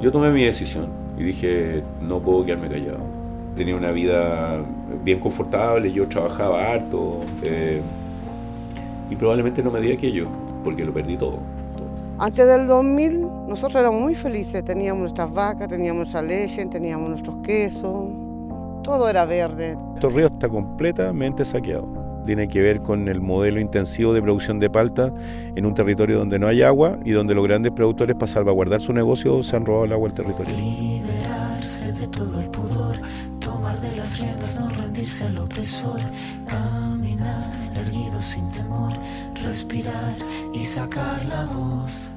Yo tomé mi decisión y dije, no puedo quedarme callado. Tenía una vida bien confortable, yo trabajaba harto eh, y probablemente no me di aquello porque lo perdí todo. Antes del 2000 nosotros éramos muy felices, teníamos nuestras vacas, teníamos nuestra leche, teníamos nuestros quesos, todo era verde. Estos río está completamente saqueado tiene que ver con el modelo intensivo de producción de palta en un territorio donde no hay agua y donde los grandes productores para salvaguardar su negocio se han robado el agua al territorio. Liberarse de todo el pudor, tomar de las riendas, no rendirse al opresor, caminar erguido sin temor, respirar y sacar la voz.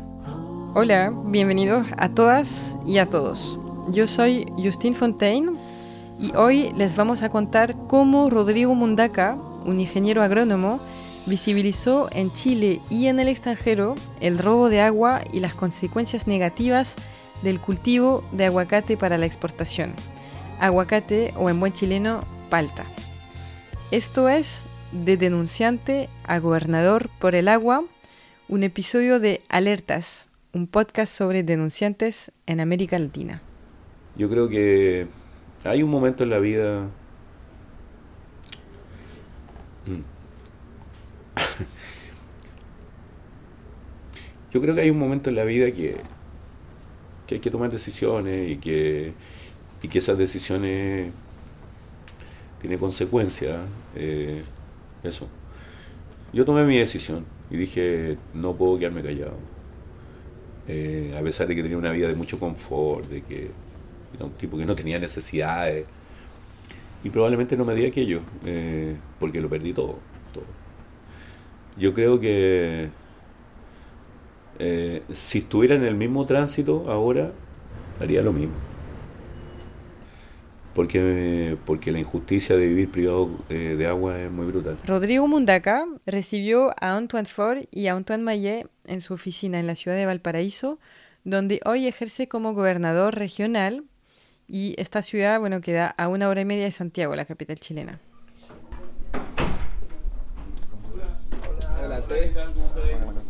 Hola, bienvenidos a todas y a todos. Yo soy Justine Fontaine y hoy les vamos a contar cómo Rodrigo Mundaca un ingeniero agrónomo, visibilizó en Chile y en el extranjero el robo de agua y las consecuencias negativas del cultivo de aguacate para la exportación. Aguacate o en buen chileno, palta. Esto es De denunciante a gobernador por el agua, un episodio de Alertas, un podcast sobre denunciantes en América Latina. Yo creo que hay un momento en la vida Yo creo que hay un momento en la vida que, hay que tomar decisiones y que, y que esas decisiones tienen consecuencias. Eh, eso. Yo tomé mi decisión y dije, no puedo quedarme callado. Eh, a pesar de que tenía una vida de mucho confort, de que era un tipo que no tenía necesidades y probablemente no me di aquello, eh, porque lo perdí todo, Yo creo que eh, si estuviera en el mismo tránsito ahora, haría lo mismo. Porque, porque la injusticia de vivir privado eh, de agua es muy brutal. Rodrigo Mundaca recibió a Antoine Ford y a Antoine Mayet en su oficina en la ciudad de Valparaíso, donde hoy ejerce como gobernador regional y esta ciudad, bueno, queda a una hora y media de Santiago, la capital chilena. Hola, Hola,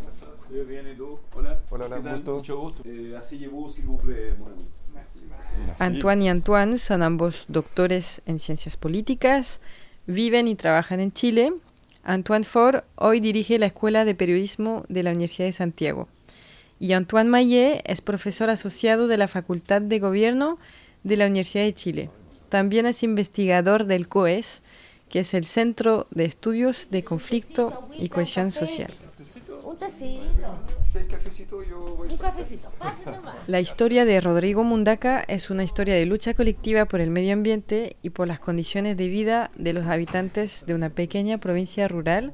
Mucho gusto. Eh, Antoine y Antoine son ambos doctores en ciencias políticas, viven y trabajan en Chile. Antoine Ford hoy dirige la Escuela de Periodismo de la Universidad de Santiago. Y Antoine Mayet es profesor asociado de la Facultad de Gobierno de la Universidad de Chile. También es investigador del COES, que es el Centro de Estudios de Conflicto y Cohesión Social. La historia de Rodrigo Mundaca es una historia de lucha colectiva por el medio ambiente y por las condiciones de vida de los habitantes de una pequeña provincia rural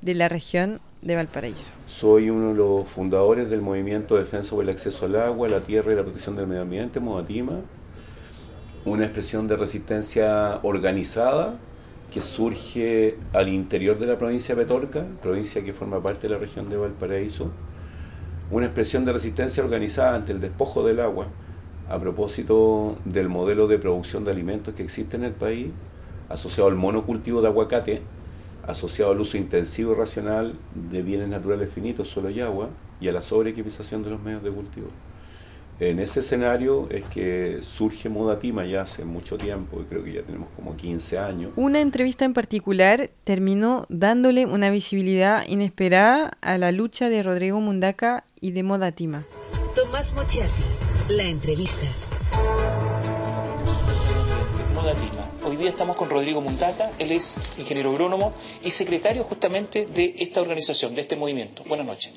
de la región de Valparaíso. Soy uno de los fundadores del movimiento de defensa por el acceso al agua, la tierra y la protección del medio ambiente, Modatima, una expresión de resistencia organizada que surge al interior de la provincia de Petorca, provincia que forma parte de la región de Valparaíso, una expresión de resistencia organizada ante el despojo del agua a propósito del modelo de producción de alimentos que existe en el país, asociado al monocultivo de aguacate, asociado al uso intensivo y racional de bienes naturales finitos, suelo y agua, y a la sobreequipización de los medios de cultivo. En ese escenario es que surge Modatima ya hace mucho tiempo, creo que ya tenemos como 15 años. Una entrevista en particular terminó dándole una visibilidad inesperada a la lucha de Rodrigo Mundaca y de Modatima. Tomás Mochiati, la entrevista. Modatima. Hoy día estamos con Rodrigo Mundaca, él es ingeniero agrónomo y secretario justamente de esta organización, de este movimiento. Buenas noches.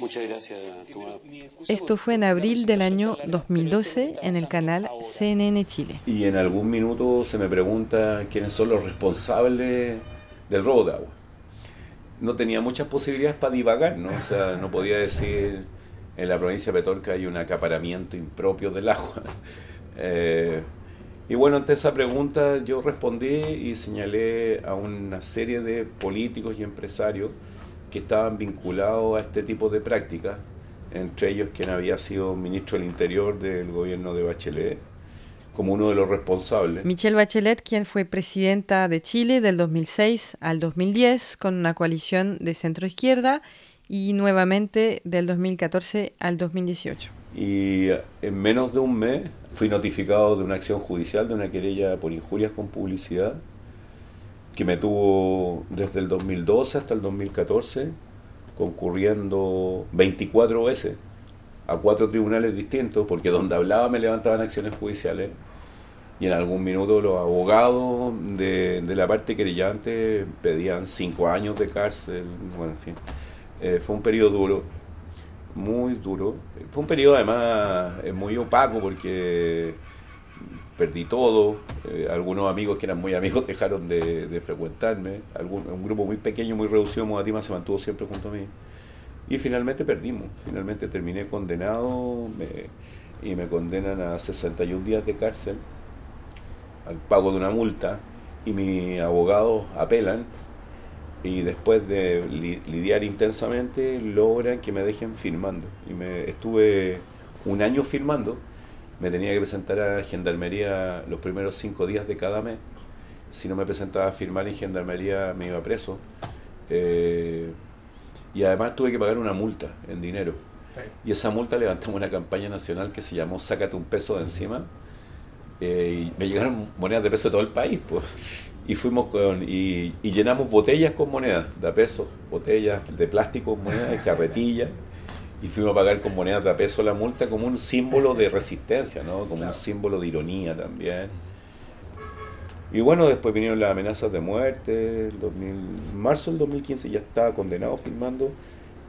Muchas gracias. Esto fue en abril del año 2012 en el canal CNN Chile. Y en algún minuto se me pregunta quiénes son los responsables del robo de agua. No tenía muchas posibilidades para divagar, ¿no? O sea, no podía decir en la provincia de Petorca hay un acaparamiento impropio del agua. Eh, y bueno, ante esa pregunta yo respondí y señalé a una serie de políticos y empresarios que estaban vinculados a este tipo de prácticas, entre ellos quien había sido ministro del Interior del gobierno de Bachelet, como uno de los responsables. Michelle Bachelet, quien fue presidenta de Chile del 2006 al 2010 con una coalición de centro izquierda y nuevamente del 2014 al 2018. Y en menos de un mes fui notificado de una acción judicial, de una querella por injurias con publicidad, que me tuvo desde el 2012 hasta el 2014 concurriendo 24 veces a cuatro tribunales distintos, porque donde hablaba me levantaban acciones judiciales y en algún minuto los abogados de, la parte querellante pedían cinco años de cárcel, bueno, en fin. Eh, fue un periodo duro, muy duro. Fue un periodo además eh, muy opaco porque perdí todo, eh, algunos amigos que eran muy amigos dejaron de, frecuentarme, Algún, un grupo muy pequeño, muy reducido, Modatima se mantuvo siempre junto a mí. Y finalmente perdimos, finalmente terminé condenado y me condenan a 61 días de cárcel al pago de una multa y mis abogados apelan y después de lidiar intensamente logran que me dejen firmando. Y me estuve un año firmando, me tenía que presentar a Gendarmería los primeros cinco días de cada mes. Si no me presentaba a firmar en Gendarmería me iba preso. Eh, y además tuve que pagar una multa en dinero. Y esa multa levantamos una campaña nacional que se llamó Sácate un peso de encima. Eh, y me llegaron monedas de peso de todo el país. Pues. Y fuimos con. Y, llenamos botellas con monedas de peso, botellas de plástico, monedas, de carretillas. Y fuimos a pagar con monedas de peso la multa como un símbolo de resistencia, ¿no? Como un símbolo de ironía también. Y bueno, después vinieron las amenazas de muerte, el 2000, marzo del 2015 ya estaba condenado filmando,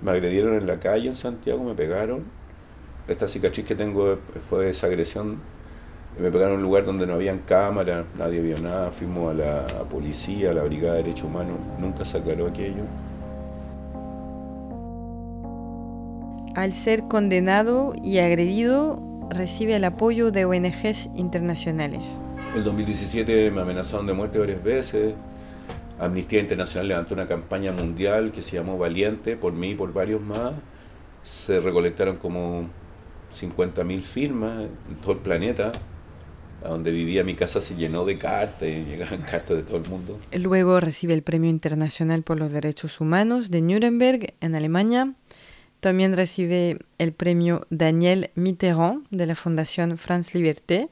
me agredieron en la calle en Santiago, me pegaron, esta cicatriz que tengo fue esa agresión, me pegaron en un lugar donde no habían cámara, nadie vio nada, fuimos a la policía, a la Brigada de Derechos Humanos, nunca se aclaró aquello. Al ser condenado y agredido, recibe el apoyo de ONGs internacionales. El 2017 me amenazaron de muerte varias veces. Amnistía Internacional levantó una campaña mundial que se llamó Valiente, por mí y por varios más. Se recolectaron como 50.000 firmas en todo el planeta. A donde vivía mi casa se llenó de cartas y llegaban cartas de todo el mundo. Luego recibe el Premio Internacional por los Derechos Humanos de Nuremberg, en Alemania. También recibe el Premio Daniel Mitterrand de la Fundación France Liberté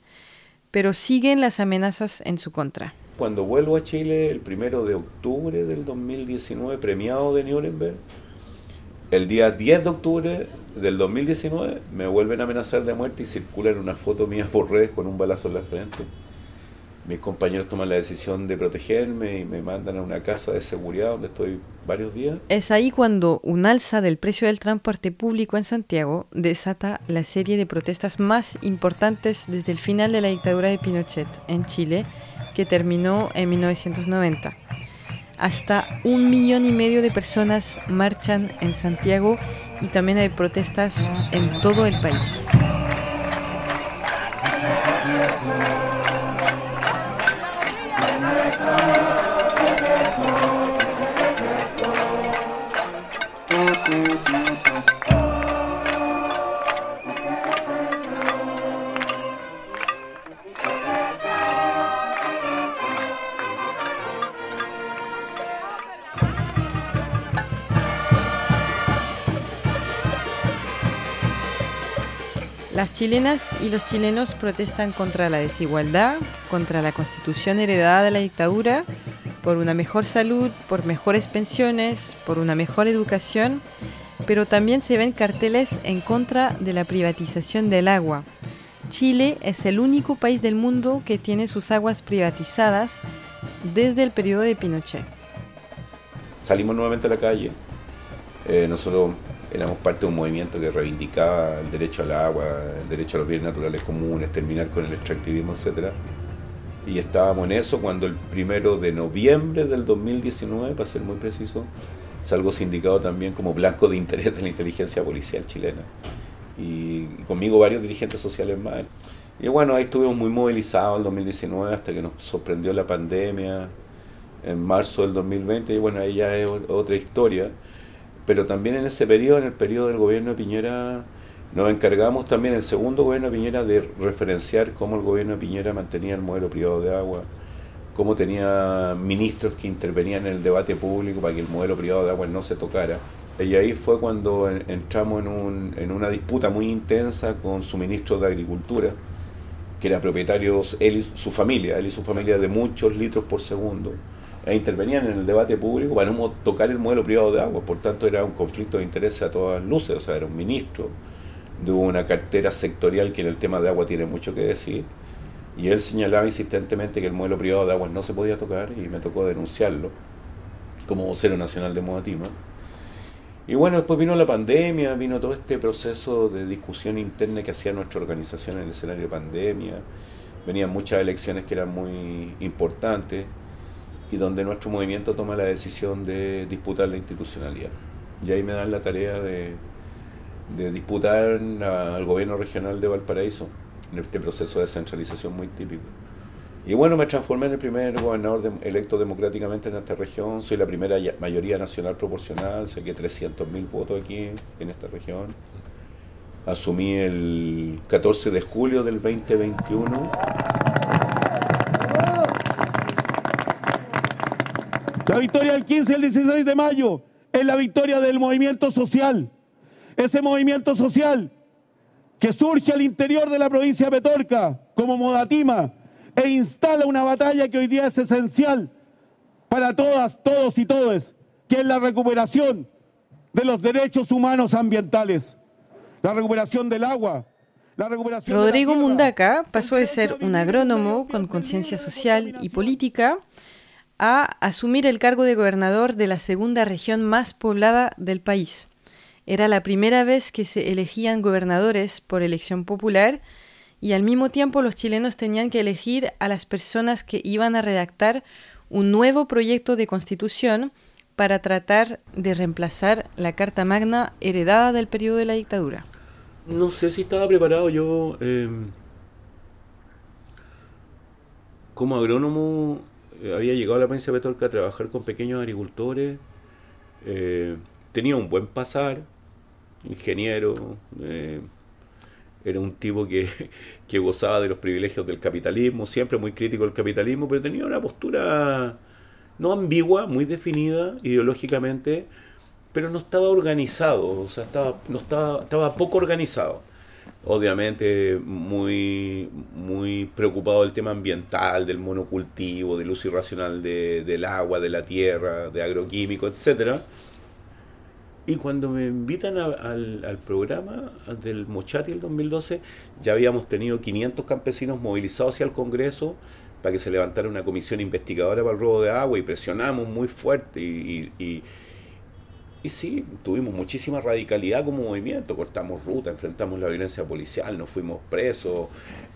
pero siguen las amenazas en su contra. Cuando vuelvo a Chile el primero de octubre del 2019, premiado de Nuremberg, el día 10 de octubre del 2019 me vuelven a amenazar de muerte y circulan una foto mía por redes con un balazo en la frente mis compañeros toman la decisión de protegerme y me mandan a una casa de seguridad donde estoy varios días. Es ahí cuando un alza del precio del transporte público en Santiago desata la serie de protestas más importantes desde el final de la dictadura de Pinochet en Chile, que terminó en 1990. Hasta un millón y medio de personas marchan en Santiago y también hay protestas en todo el país. Chilenas y los chilenos protestan contra la desigualdad, contra la constitución heredada de la dictadura, por una mejor salud, por mejores pensiones, por una mejor educación, pero también se ven carteles en contra de la privatización del agua. Chile es el único país del mundo que tiene sus aguas privatizadas desde el periodo de Pinochet. Salimos nuevamente a la calle. Eh, nosotros éramos parte de un movimiento que reivindicaba el derecho al agua, el derecho a los bienes naturales comunes, terminar con el extractivismo, etc. Y estábamos en eso cuando el primero de noviembre del 2019, para ser muy preciso, salgo sindicado también como blanco de interés de la inteligencia policial chilena. Y, conmigo varios dirigentes sociales más. Y bueno, ahí estuvimos muy movilizados el 2019 hasta que nos sorprendió la pandemia en marzo del 2020 y bueno, ahí ya es otra historia pero también en ese periodo, en el periodo del gobierno de Piñera, nos encargamos también, el segundo gobierno de Piñera, de referenciar cómo el gobierno de Piñera mantenía el modelo privado de agua, cómo tenía ministros que intervenían en el debate público para que el modelo privado de agua no se tocara. Y ahí fue cuando entramos en, una disputa muy intensa con su ministro de Agricultura, que era propietario, él y su familia, él y su familia de muchos litros por segundo, e intervenían en el debate público para no tocar el modelo privado de agua. Por tanto, era un conflicto de interés a todas luces, o sea, era un ministro de una cartera sectorial que en el tema de agua tiene mucho que decir. Y él señalaba insistentemente que el modelo privado de aguas no se podía tocar y me tocó denunciarlo como vocero nacional de Modatima. Y bueno, después vino la pandemia, vino todo este proceso de discusión interna que hacía nuestra organización en el escenario de pandemia. Venían muchas elecciones que eran muy importantes y donde nuestro movimiento toma la decisión de disputar la institucionalidad. Y ahí me dan la tarea de, de disputar al gobierno regional de Valparaíso en este proceso de descentralización muy típico. Y bueno, me transformé en el primer gobernador electo democráticamente en esta región. Soy la primera mayoría nacional proporcional, saqué 300.000 votos aquí en esta región. Asumí el 14 de julio del 2021. La victoria del 15 y el 16 de mayo es la victoria del movimiento social. Ese movimiento social que surge al interior de la provincia de Petorca como Modatima e instala una batalla que hoy día es esencial para todas, todos y todes, que es la recuperación de los derechos humanos ambientales, la recuperación del agua. La recuperación Rodrigo Mundaca pasó de ser un agrónomo con conciencia social y política a asumir el cargo de gobernador de la segunda región más poblada del país. Era la primera vez que se elegían gobernadores por elección popular y al mismo tiempo los chilenos tenían que elegir a las personas que iban a redactar un nuevo proyecto de constitución para tratar de reemplazar la Carta Magna heredada del periodo de la dictadura. No sé si estaba preparado yo em, como agrónomo. Eh, había llegado a la provincia de Petorca a trabajar con pequeños agricultores. Eh, tenía un buen pasar, ingeniero. Eh, era un tipo que, gozaba de los privilegios del capitalismo, siempre muy crítico del capitalismo, pero tenía una postura no ambigua, muy definida ideológicamente, pero no estaba organizado, o sea, estaba, no estaba, estaba poco organizado. Obviamente muy, muy preocupado del tema ambiental, del monocultivo, del uso irracional de, del agua, de la tierra, de agroquímicos, etcétera. Y cuando me invitan al, programa del Mochati el 2012, ya habíamos tenido 500 campesinos movilizados hacia el Congreso para que se levantara una comisión investigadora para el robo de agua y presionamos muy fuerte y, sí, tuvimos muchísima radicalidad como movimiento, cortamos ruta, enfrentamos la violencia policial, nos fuimos presos,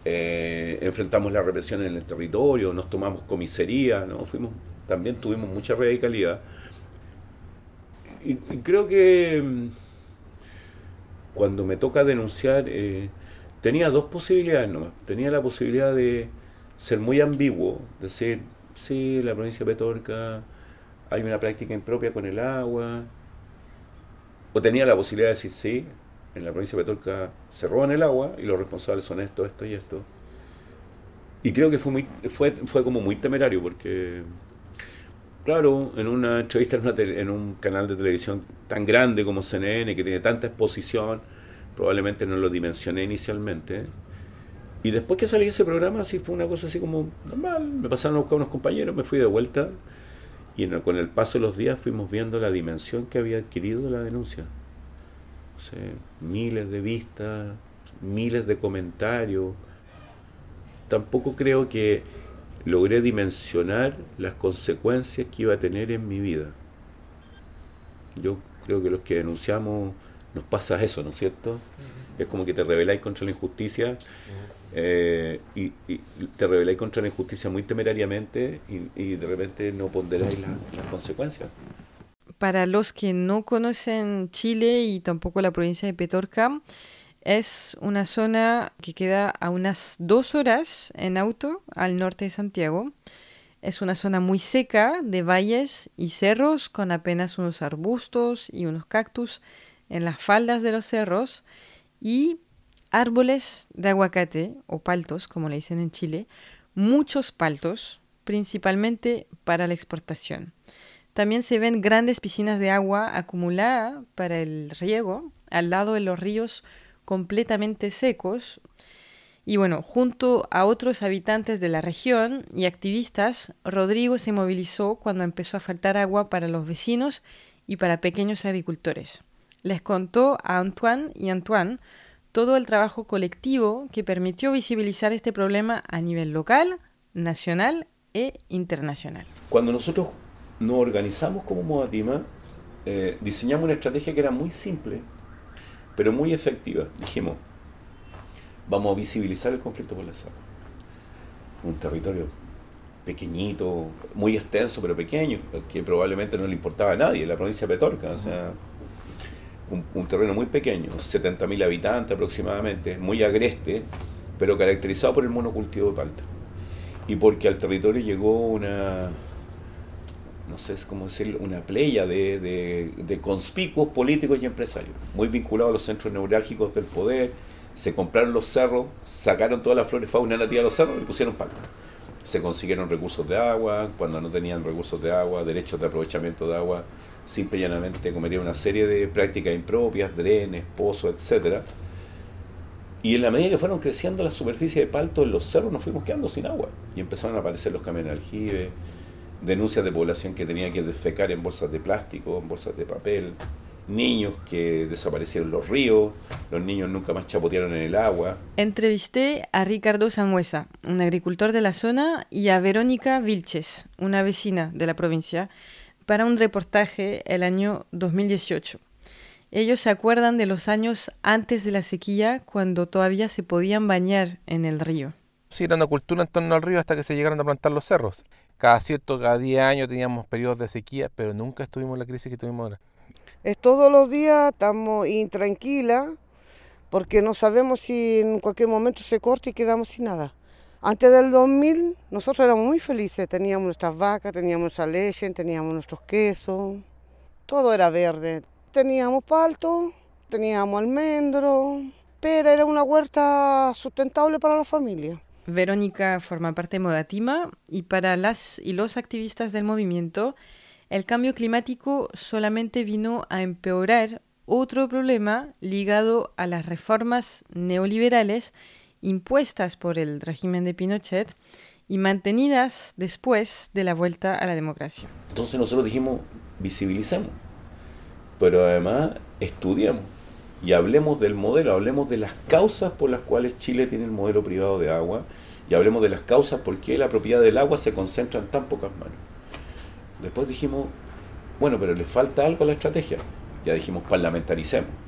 eh, enfrentamos la represión en el territorio, nos tomamos comisaría, ¿no? fuimos, también tuvimos mucha radicalidad y, creo que mm, cuando me toca denunciar, eh, tenía dos posibilidades nomás. Tenía la posibilidad de ser muy ambiguo, decir, sí, la provincia de Petorca hay una práctica impropia con el agua. O tenía la posibilidad de decir, sí, en la provincia de Petorca se roban el agua y los responsables son esto, esto y esto. Y creo que fue, muy, fue, fue como muy temerario porque Claro, en una entrevista en, un canal de televisión tan grande como CNN, que tiene tanta exposición, probablemente no lo dimensioné inicialmente. Y después que salí ese programa, así fue una cosa así como normal. Me pasaron a buscar unos compañeros, me fui de vuelta. Y con el paso de los días fuimos viendo la dimensión que había adquirido la denuncia. miles de vistas, miles de comentarios. Tampoco creo que logré dimensionar las consecuencias que iba a tener en mi vida. Yo creo que los que denunciamos nos pasa eso, ¿no es cierto? Es como que te rebeláis contra la injusticia eh, y, te rebeláis contra la injusticia muy temerariamente y, de repente no ponderáis las consecuencias. Para los que no conocen Chile y tampoco la provincia de Petorca, es una zona que queda a unas dos horas en auto al norte de Santiago. Es una zona muy seca de valles y cerros con apenas unos arbustos y unos cactus en las faldas de los cerros y árboles de aguacate o paltos, como le dicen en Chile, muchos paltos, principalmente para la exportación. también se ven grandes piscinas de agua acumulada para el riego al lado de los ríos completamente secos. Y bueno, junto a otros habitantes de la región y activistas, Rodrigo se movilizó cuando empezó a faltar agua para los vecinos y para pequeños agricultores. Les contó a Antoine y Antoine todo el trabajo colectivo que permitió visibilizar este problema a nivel local, nacional e internacional. Cuando nosotros nos organizamos como Modatima, eh, diseñamos una estrategia que era muy simple, pero muy efectiva. Dijimos, vamos a visibilizar el conflicto por la aguas. Un territorio pequeñito, muy extenso, pero pequeño, que probablemente no le importaba a nadie, la provincia de Petorca, o sea, un, terreno muy pequeño, 70.000 habitantes aproximadamente, muy agreste, pero caracterizado por el monocultivo de palta. Y porque al territorio llegó una, no sé cómo decirlo, una playa de, de, conspicuos políticos y empresarios, muy vinculados a los centros neurálgicos del poder, se compraron los cerros, sacaron todas las flores fauna nativa de los cerros y pusieron palta. Se consiguieron recursos de agua, cuando no tenían recursos de agua, derechos de aprovechamiento de agua, simple y llanamente una serie de prácticas impropias, drenes, pozos, etcétera. Y en la medida que fueron creciendo la superficie de palto en los cerros, nos fuimos quedando sin agua. Y empezaron a aparecer los camiones aljibe, denuncias de población que tenía que defecar en bolsas de plástico, en bolsas de papel, niños que desaparecieron los ríos, los niños nunca más chapotearon en el agua. Entrevisté a Ricardo Sanhuesa, un agricultor de la zona, y a Verónica Vilches, una vecina de la provincia, para un reportaje el año 2018. Ellos se acuerdan de los años antes de la sequía, cuando todavía se podían bañar en el río. Sí, era una cultura en torno al río hasta que se llegaron a plantar los cerros. Cada cierto, cada 10 años teníamos periodos de sequía, pero nunca estuvimos en la crisis que tuvimos ahora. Es todos los días estamos intranquilas porque no sabemos si en cualquier momento se corta y quedamos sin nada. Antes del 2000 nosotros éramos muy felices, teníamos nuestras vacas, teníamos nuestra leche, teníamos nuestros quesos, todo era verde. Teníamos palto, teníamos almendro, pero era una huerta sustentable para la familia. Verónica forma parte de Modatima y para las y los activistas del movimiento, el cambio climático solamente vino a empeorar otro problema ligado a las reformas neoliberales impuestas por el régimen de Pinochet y mantenidas después de la vuelta a la democracia. Entonces nosotros dijimos, visibilicemos, pero además estudiamos y hablemos del modelo, hablemos de las causas por las cuales Chile tiene el modelo privado de agua y hablemos de las causas por qué la propiedad del agua se concentra en tan pocas manos. Después dijimos, bueno, pero le falta algo a la estrategia. Ya dijimos, parlamentaricemos.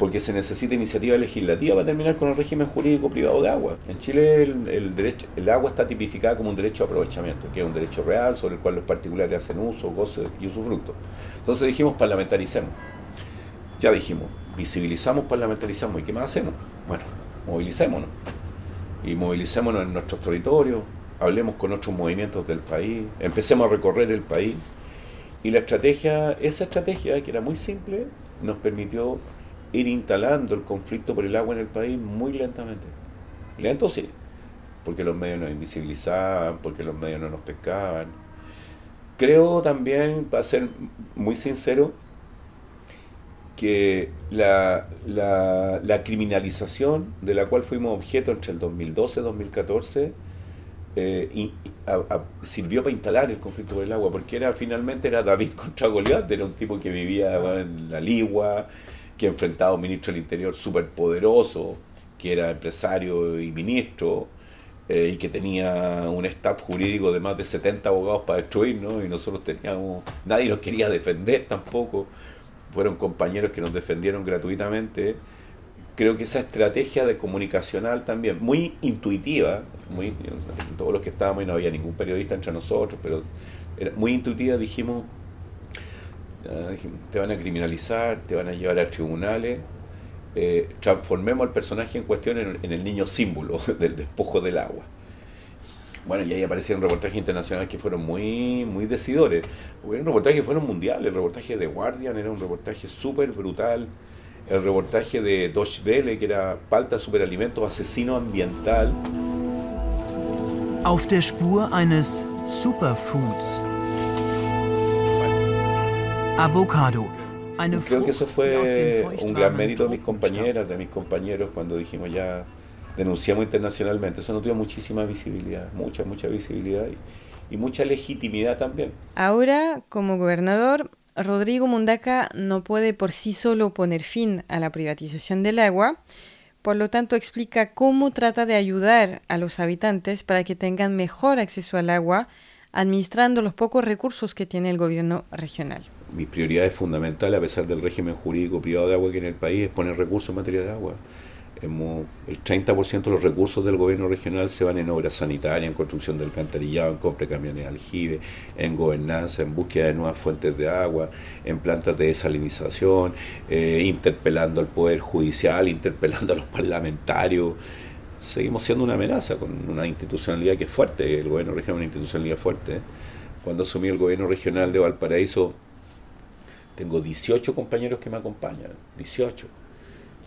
Porque se necesita iniciativa legislativa para terminar con el régimen jurídico privado de agua. En Chile el, derecho, el agua está tipificada como un derecho a aprovechamiento, que es un derecho real sobre el cual los particulares hacen uso, goce y usufructo. Entonces dijimos, parlamentaricemos. Ya dijimos, visibilizamos, parlamentarizamos. ¿Y qué más hacemos? Bueno, movilicémonos. Y movilicémonos en nuestros territorios, hablemos con otros movimientos del país, empecemos a recorrer el país. Y la estrategia, esa estrategia, que era muy simple, nos permitió ir instalando el conflicto por el agua en el país muy lentamente. Lento sí, porque los medios nos invisibilizaban, porque los medios no nos pescaban. Creo también, para ser muy sincero, que la, la, la criminalización de la cual fuimos objeto entre el 2012 y 2014 eh, y, sirvió para instalar el conflicto por el agua, porque era finalmente era David contra Goliat, era un tipo que vivía en la Ligua, que enfrentaba a un ministro del Interior súper poderoso, que era empresario y ministro, eh, y que tenía un staff jurídico de más de 70 abogados para destruirnos, y nosotros teníamos, nadie nos quería defender tampoco, fueron compañeros que nos defendieron gratuitamente. Creo que esa estrategia de comunicacional también, muy intuitiva, muy, todos los que estábamos y no había ningún periodista entre nosotros, pero era muy intuitiva, dijimos, te van a criminalizar, te van a llevar a tribunales, eh, transformemos al personaje en cuestión en, el niño símbolo del despojo del agua. Bueno, y ahí aparecieron reportajes internacionales que fueron muy, muy decidores. Hubo reportajes que fueron mundiales. El reportaje de Guardian era un reportaje súper brutal el reportaje de Deutsche Welle, que era Palta Superalimentos, asesino ambiental. Auf der Spur eines Superfoods. Avocado. Creo que eso fue un gran mérito de mis compañeras, de mis compañeros, cuando dijimos ya denunciamos internacionalmente. Eso nos dio muchísima visibilidad, mucha, mucha visibilidad y, y mucha legitimidad también. Ahora, como gobernador, Rodrigo Mundaca no puede por sí solo poner fin a la privatización del agua, por lo tanto explica cómo trata de ayudar a los habitantes para que tengan mejor acceso al agua, administrando los pocos recursos que tiene el gobierno regional mi prioridad es fundamental, a pesar del régimen jurídico privado de agua que en el país, es poner recursos en materia de agua. el 30% de los recursos del gobierno regional se van en obras sanitarias, en construcción del alcantarillado, en compra de camiones de aljibe, en gobernanza, en búsqueda de nuevas fuentes de agua, en plantas de desalinización, eh, interpelando al Poder Judicial, interpelando a los parlamentarios. Seguimos siendo una amenaza con una institucionalidad que es fuerte, el gobierno regional es una institucionalidad fuerte. Cuando asumí el gobierno regional de Valparaíso, tengo 18 compañeros que me acompañan, 18.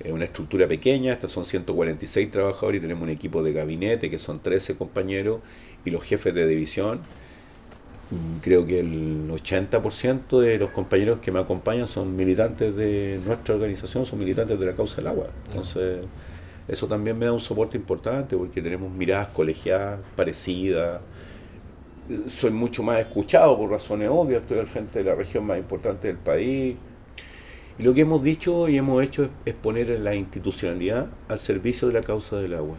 Es una estructura pequeña, estas son 146 trabajadores y tenemos un equipo de gabinete que son 13 compañeros y los jefes de división. Mm, creo que el 80% de los compañeros que me acompañan son militantes de nuestra organización, son militantes de la causa del agua. Entonces, eso también me da un soporte importante porque tenemos miradas colegiadas, parecidas, soy mucho más escuchado por razones obvias, estoy al frente de la región más importante del país. Y lo que hemos dicho y hemos hecho es, poner la institucionalidad al servicio de la causa del agua.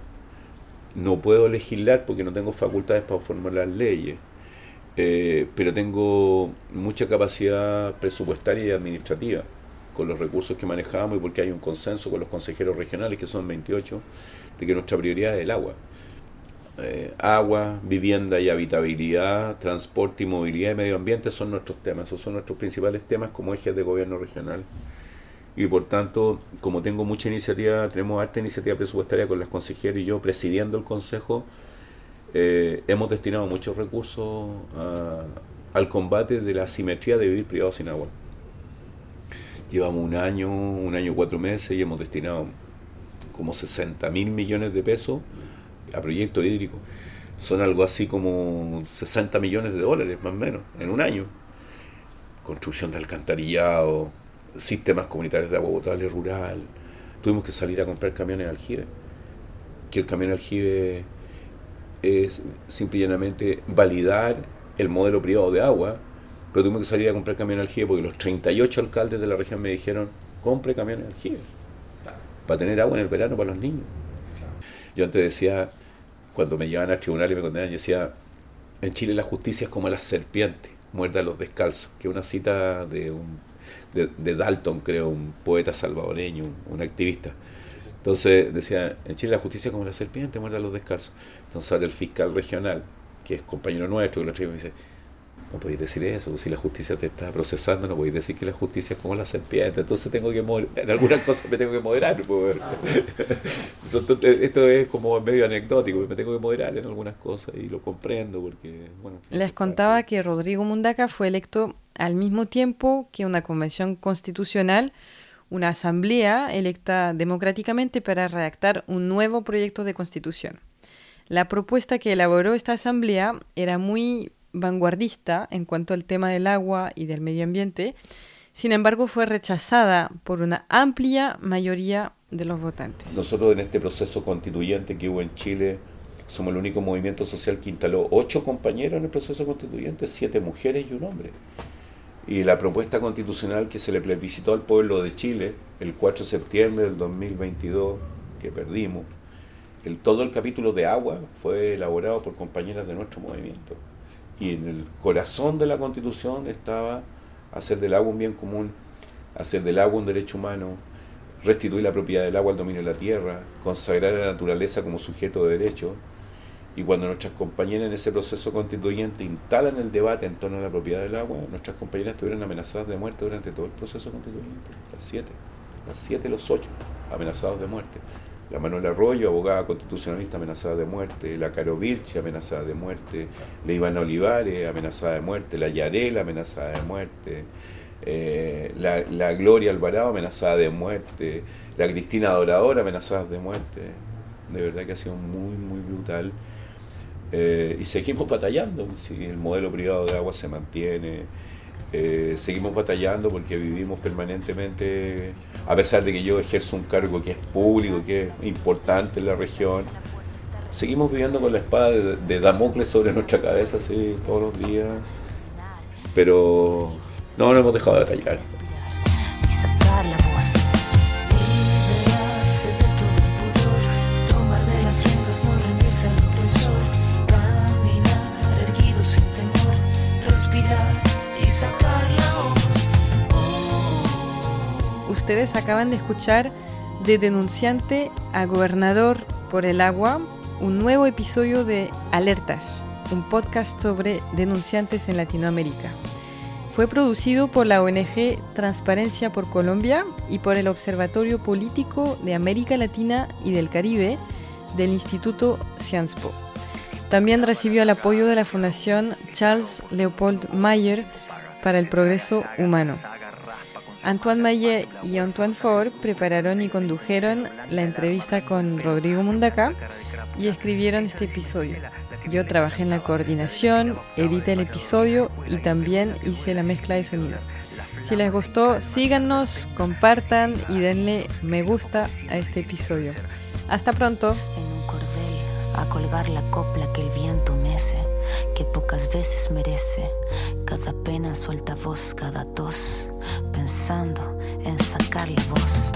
No puedo legislar porque no tengo facultades para formular leyes, eh, pero tengo mucha capacidad presupuestaria y administrativa con los recursos que manejamos y porque hay un consenso con los consejeros regionales, que son 28, de que nuestra prioridad es el agua. Eh, agua, vivienda y habitabilidad, transporte y movilidad y medio ambiente son nuestros temas, esos son nuestros principales temas como ejes de gobierno regional. Y por tanto, como tengo mucha iniciativa, tenemos alta iniciativa presupuestaria con las consejeras y yo presidiendo el consejo, eh, hemos destinado muchos recursos al combate de la asimetría de vivir privado sin agua. Llevamos un año, un año y cuatro meses y hemos destinado como 60 mil millones de pesos a proyecto hídrico son algo así como 60 millones de dólares, más o menos, en un año. Construcción de alcantarillado, sistemas comunitarios de agua potable rural. Tuvimos que salir a comprar camiones de aljibe. Que el camión de aljibe es simplemente validar el modelo privado de agua, pero tuvimos que salir a comprar camiones de aljibe porque los 38 alcaldes de la región me dijeron, compre camiones de aljibe, para tener agua en el verano para los niños. Yo antes decía, cuando me llevaban al tribunal y me condenaban, yo decía, en Chile la justicia es como la serpiente, muerda a los descalzos, que es una cita de, un, de, Dalton, creo, un poeta salvadoreño, un, activista. Entonces decía, en Chile la justicia es como la serpiente, muerda a los descalzos. Entonces ahora el fiscal regional, que es compañero nuestro, que lo me dice, no podéis decir eso, si la justicia te está procesando, no podéis decir que la justicia es como la serpiente, entonces tengo que en algunas cosas me tengo que moderar. Pues, esto es como medio anecdótico, me tengo que moderar en algunas cosas y lo comprendo porque, bueno. Les contaba que Rodrigo Mundaca fue electo al mismo tiempo que una convención constitucional, una asamblea electa democráticamente para redactar un nuevo proyecto de constitución. La propuesta que elaboró esta asamblea era muy vanguardista en cuanto al tema del agua y del medio ambiente, sin embargo fue rechazada por una amplia mayoría de los votantes. Nosotros en este proceso constituyente que hubo en Chile somos el único movimiento social que instaló ocho compañeros en el proceso constituyente, siete mujeres y un hombre. Y la propuesta constitucional que se le plebiscitó al pueblo de Chile el 4 de septiembre del 2022, que perdimos, todo el capítulo de agua fue elaborado por compañeras de nuestro movimiento y en el corazón de la constitución estaba hacer del agua un bien común, hacer del agua un derecho humano, restituir la propiedad del agua al dominio de la tierra, consagrar a la naturaleza como sujeto de derecho. Y cuando nuestras compañeras en ese proceso constituyente instalan el debate en torno a la propiedad del agua, nuestras compañeras estuvieron amenazadas de muerte durante todo el proceso constituyente, las siete, las siete los ocho, amenazados de muerte la Manuela Arroyo, abogada constitucionalista amenazada de muerte, la Caro Vilche amenazada de muerte, la Ivana Olivares amenazada de muerte, la Yarela amenazada de muerte, eh, la, Gloria Alvarado amenazada de muerte, la Cristina Adoradora amenazada de muerte. De verdad que ha sido muy, muy brutal. Eh, y seguimos batallando, si el modelo privado de agua se mantiene, Eh, seguimos batallando porque vivimos permanentemente, a pesar de que yo ejerzo un cargo que es público, que es importante en la región, seguimos viviendo con la espada de, de Damocles sobre nuestra cabeza, sí, todos los días. Pero no, no hemos dejado de batallar. Ustedes acaban de escuchar de denunciante a gobernador por el agua un nuevo episodio de Alertas, un podcast sobre denunciantes en Latinoamérica. Fue producido por la ONG Transparencia por Colombia y por el Observatorio Político de América Latina y del Caribe del Instituto Sciences Po. También recibió el apoyo de la Fundación Charles Leopold Mayer para el Progreso Humano. Antoine Maillet y Antoine Faure prepararon y condujeron la entrevista con Rodrigo Mundaca y escribieron este episodio. Yo trabajé en la coordinación, edité el episodio y también hice la mezcla de sonido. Si les gustó, síganos, compartan y denle me gusta a este episodio. Hasta pronto. En un cordel a colgar la copla que el viento mece, que pocas veces merece. Cada pena suelta voz, cada tos, pensando en sacar la voz.